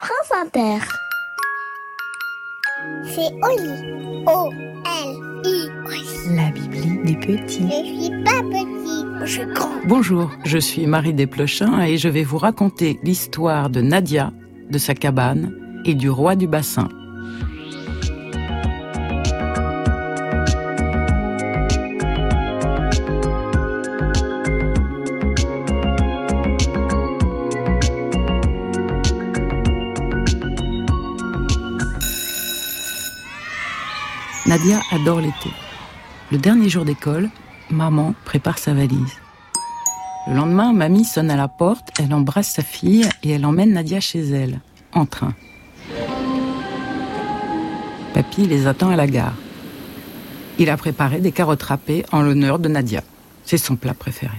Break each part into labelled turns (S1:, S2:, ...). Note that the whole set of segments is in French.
S1: France Inter. C'est Oli. O-L-I.
S2: La Bibli des petits.
S1: Je suis pas petit, je suis grand.
S3: Bonjour, je suis Marie Desplechin et je vais vous raconter l'histoire de Nadia, de sa cabane et du roi du bassin. Nadia adore l'été. Le dernier jour d'école, maman prépare sa valise. Le lendemain, mamie sonne à la porte, elle embrasse sa fille et elle emmène Nadia chez elle, en train. Papy les attend à la gare. Il a préparé des carottes râpées en l'honneur de Nadia. C'est son plat préféré.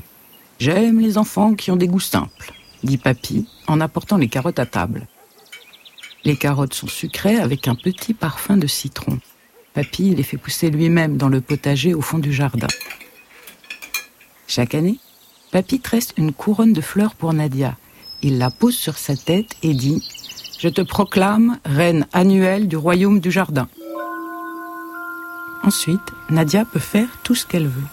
S3: J'aime les enfants qui ont des goûts simples, dit Papy en apportant les carottes à table. Les carottes sont sucrées avec un petit parfum de citron. Papy les fait pousser lui-même dans le potager au fond du jardin. Chaque année, Papy tresse une couronne de fleurs pour Nadia. Il la pose sur sa tête et dit Je te proclame reine annuelle du royaume du jardin. Ensuite, Nadia peut faire tout ce qu'elle veut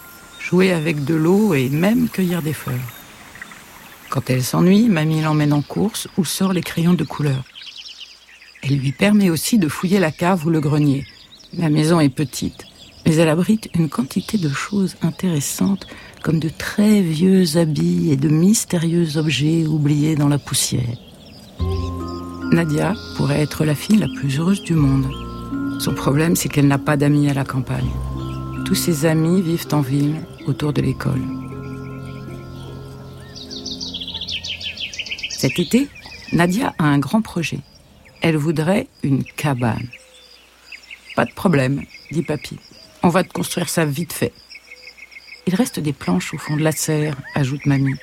S3: jouer avec de l'eau et même cueillir des fleurs. Quand elle s'ennuie, mamie l'emmène en course ou sort les crayons de couleur. Elle lui permet aussi de fouiller la cave ou le grenier. La maison est petite, mais elle abrite une quantité de choses intéressantes comme de très vieux habits et de mystérieux objets oubliés dans la poussière. Nadia pourrait être la fille la plus heureuse du monde. Son problème, c'est qu'elle n'a pas d'amis à la campagne. Tous ses amis vivent en ville, autour de l'école. Cet été, Nadia a un grand projet. Elle voudrait une cabane. Pas de problème, dit Papy. On va te construire ça vite fait. Il reste des planches au fond de la serre, ajoute Mamie.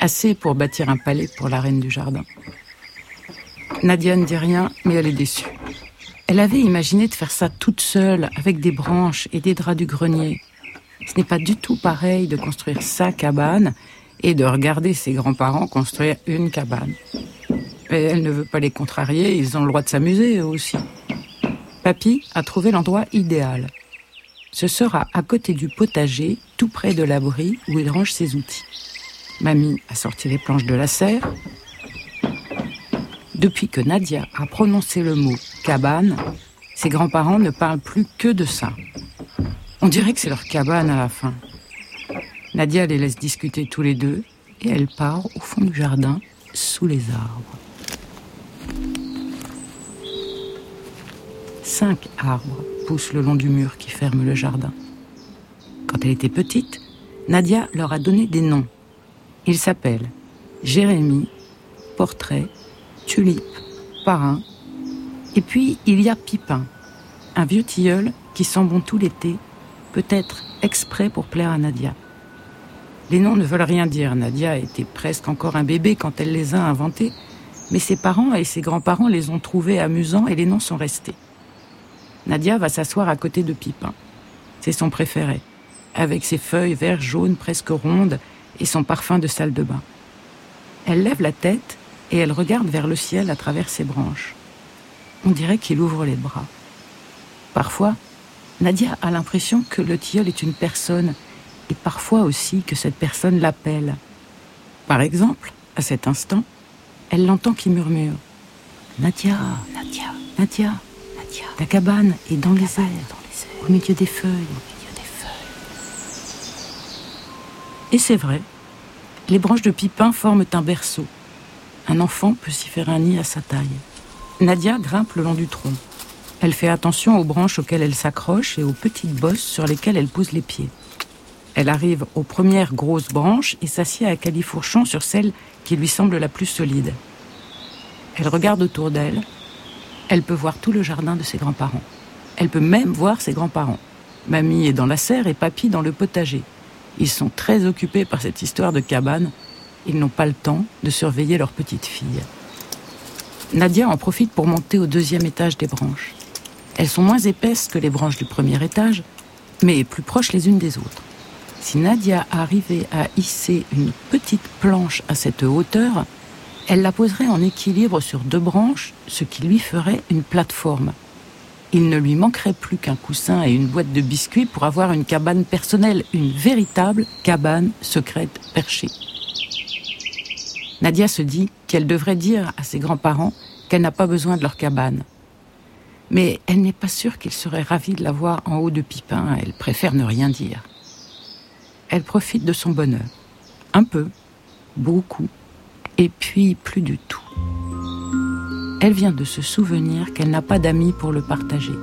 S3: Assez pour bâtir un palais pour la reine du jardin. Nadia ne dit rien, mais elle est déçue. Elle avait imaginé de faire ça toute seule, avec des branches et des draps du grenier. Ce n'est pas du tout pareil de construire sa cabane et de regarder ses grands-parents construire une cabane. Mais elle ne veut pas les contrarier, ils ont le droit de s'amuser eux aussi. Papy a trouvé l'endroit idéal. Ce sera à côté du potager, tout près de l'abri où il range ses outils. Mamie a sorti les planches de la serre. Depuis que Nadia a prononcé le mot cabane, ses grands-parents ne parlent plus que de ça. On dirait que c'est leur cabane à la fin. Nadia les laisse discuter tous les deux et elle part au fond du jardin, sous les arbres. Cinq arbres poussent le long du mur qui ferme le jardin. Quand elle était petite, Nadia leur a donné des noms. Ils s'appellent Jérémie, Portrait, Tulipe, Parrain. Et puis il y a Pipin, un vieux tilleul qui sent bon tout l'été, peut-être exprès pour plaire à Nadia. Les noms ne veulent rien dire. Nadia était presque encore un bébé quand elle les a inventés, mais ses parents et ses grands-parents les ont trouvés amusants et les noms sont restés. Nadia va s'asseoir à côté de Pipin. C'est son préféré, avec ses feuilles vert jaune presque rondes et son parfum de salle de bain. Elle lève la tête et elle regarde vers le ciel à travers ses branches. On dirait qu'il ouvre les bras. Parfois, Nadia a l'impression que le tilleul est une personne et parfois aussi que cette personne l'appelle. Par exemple, à cet instant, elle l'entend qui murmure Nadia, Nadia, Nadia, Ta cabane est dans les airs, au milieu des feuilles. Et c'est vrai, les branches de pipin forment un berceau. Un enfant peut s'y faire un nid à sa taille. Nadia grimpe le long du tronc. Elle fait attention aux branches auxquelles elle s'accroche et aux petites bosses sur lesquelles elle pose les pieds. Elle arrive aux premières grosses branches et s'assied à califourchon sur celle qui lui semble la plus solide. Elle regarde autour d'elle. Elle peut voir tout le jardin de ses grands-parents. Elle peut même voir ses grands-parents. Mamie est dans la serre et papy dans le potager. Ils sont très occupés par cette histoire de cabane. Ils n'ont pas le temps de surveiller leur petite fille. Nadia en profite pour monter au deuxième étage des branches. Elles sont moins épaisses que les branches du premier étage, mais plus proches les unes des autres. Si Nadia arrivait à hisser une petite planche à cette hauteur, Elle la poserait en équilibre sur deux branches, ce qui lui ferait une plateforme. Il ne lui manquerait plus qu'un coussin et une boîte de biscuits pour avoir une cabane personnelle, une véritable cabane secrète perchée. Nadia se dit qu'elle devrait dire à ses grands-parents qu'elle n'a pas besoin de leur cabane. Mais elle n'est pas sûre qu'ils seraient ravis de la voir en haut de Pipin, elle préfère ne rien dire. Elle profite de son bonheur. Un peu, beaucoup, et puis plus du tout. Elle vient de se souvenir qu'elle n'a pas d'amis pour le partager.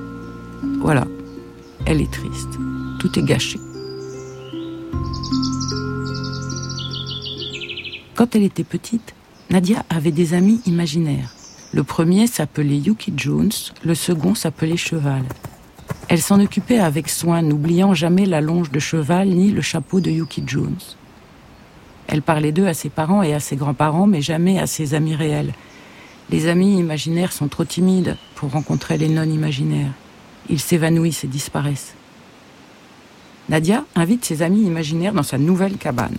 S3: Voilà, elle est triste. Tout est gâché. Quand elle était petite, Nadia avait des amis imaginaires. Le premier s'appelait Yuki Jones, le second s'appelait Cheval. Elle s'en occupait avec soin, n'oubliant jamais la longe de cheval ni le chapeau de Yuki Jones. Elle parlait d'eux à ses parents et à ses grands-parents, mais jamais à ses amis réels. Les amis imaginaires sont trop timides pour rencontrer les non imaginaires. Ils s'évanouissent et disparaissent. Nadia invite ses amis imaginaires dans sa nouvelle cabane.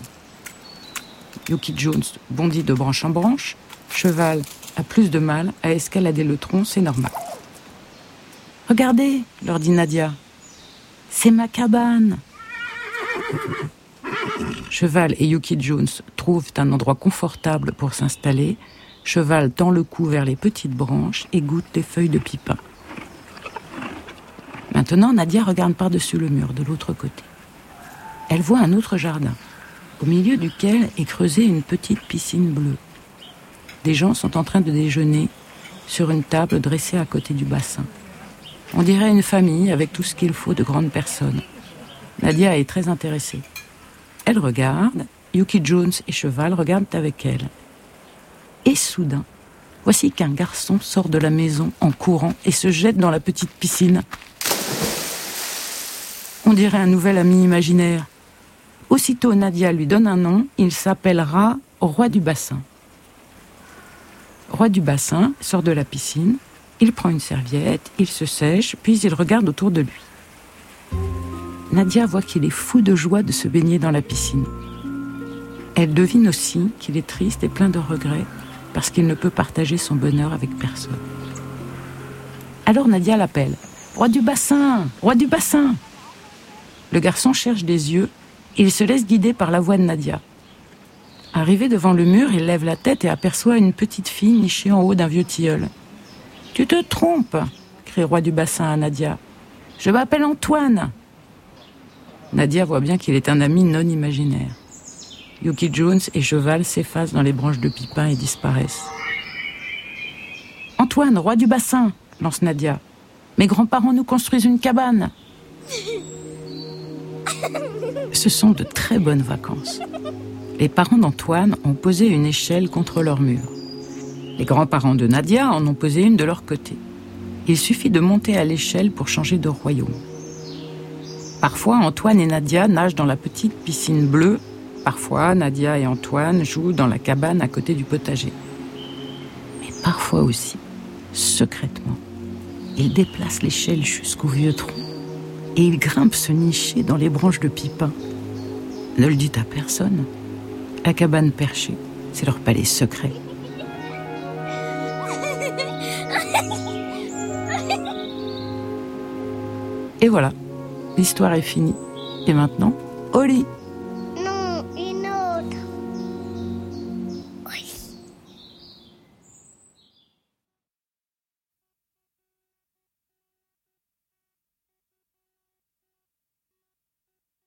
S3: Yuki Jones bondit de branche en branche. Cheval a plus de mal à escalader le tronc, c'est normal. Regardez, leur dit Nadia. C'est ma cabane. Cheval et Yuki Jones trouvent un endroit confortable pour s'installer. Cheval tend le cou vers les petites branches et goûte les feuilles de pipin. Maintenant, Nadia regarde par-dessus le mur de l'autre côté. Elle voit un autre jardin, au milieu duquel est creusée une petite piscine bleue. Des gens sont en train de déjeuner sur une table dressée à côté du bassin. On dirait une famille avec tout ce qu'il faut de grandes personnes. Nadia est très intéressée. Elle regarde, Yuki Jones et Cheval regardent avec elle. Et soudain, voici qu'un garçon sort de la maison en courant et se jette dans la petite piscine. On dirait un nouvel ami imaginaire. Aussitôt, Nadia lui donne un nom, il s'appellera Roi du Bassin. Roi du Bassin sort de la piscine, il prend une serviette, il se sèche, puis il regarde autour de lui. Nadia voit qu'il est fou de joie de se baigner dans la piscine. Elle devine aussi qu'il est triste et plein de regrets parce qu'il ne peut partager son bonheur avec personne. Alors Nadia l'appelle. Roi du bassin Roi du bassin Le garçon cherche des yeux et il se laisse guider par la voix de Nadia. Arrivé devant le mur, il lève la tête et aperçoit une petite fille nichée en haut d'un vieux tilleul. Tu te trompes crie Roi du bassin à Nadia. Je m'appelle Antoine Nadia voit bien qu'il est un ami non imaginaire. Yuki Jones et Cheval s'effacent dans les branches de pipin et disparaissent. Antoine, roi du bassin, lance Nadia. Mes grands-parents nous construisent une cabane. Ce sont de très bonnes vacances. Les parents d'Antoine ont posé une échelle contre leur mur. Les grands-parents de Nadia en ont posé une de leur côté. Il suffit de monter à l'échelle pour changer de royaume. Parfois, Antoine et Nadia nagent dans la petite piscine bleue. Parfois, Nadia et Antoine jouent dans la cabane à côté du potager. Mais parfois aussi, secrètement, ils déplacent l'échelle jusqu'au vieux tronc et ils grimpent se nicher dans les branches de pipin. Ne le dites à personne. La cabane perchée, c'est leur palais secret. Et voilà, l'histoire est finie. Et maintenant, au lit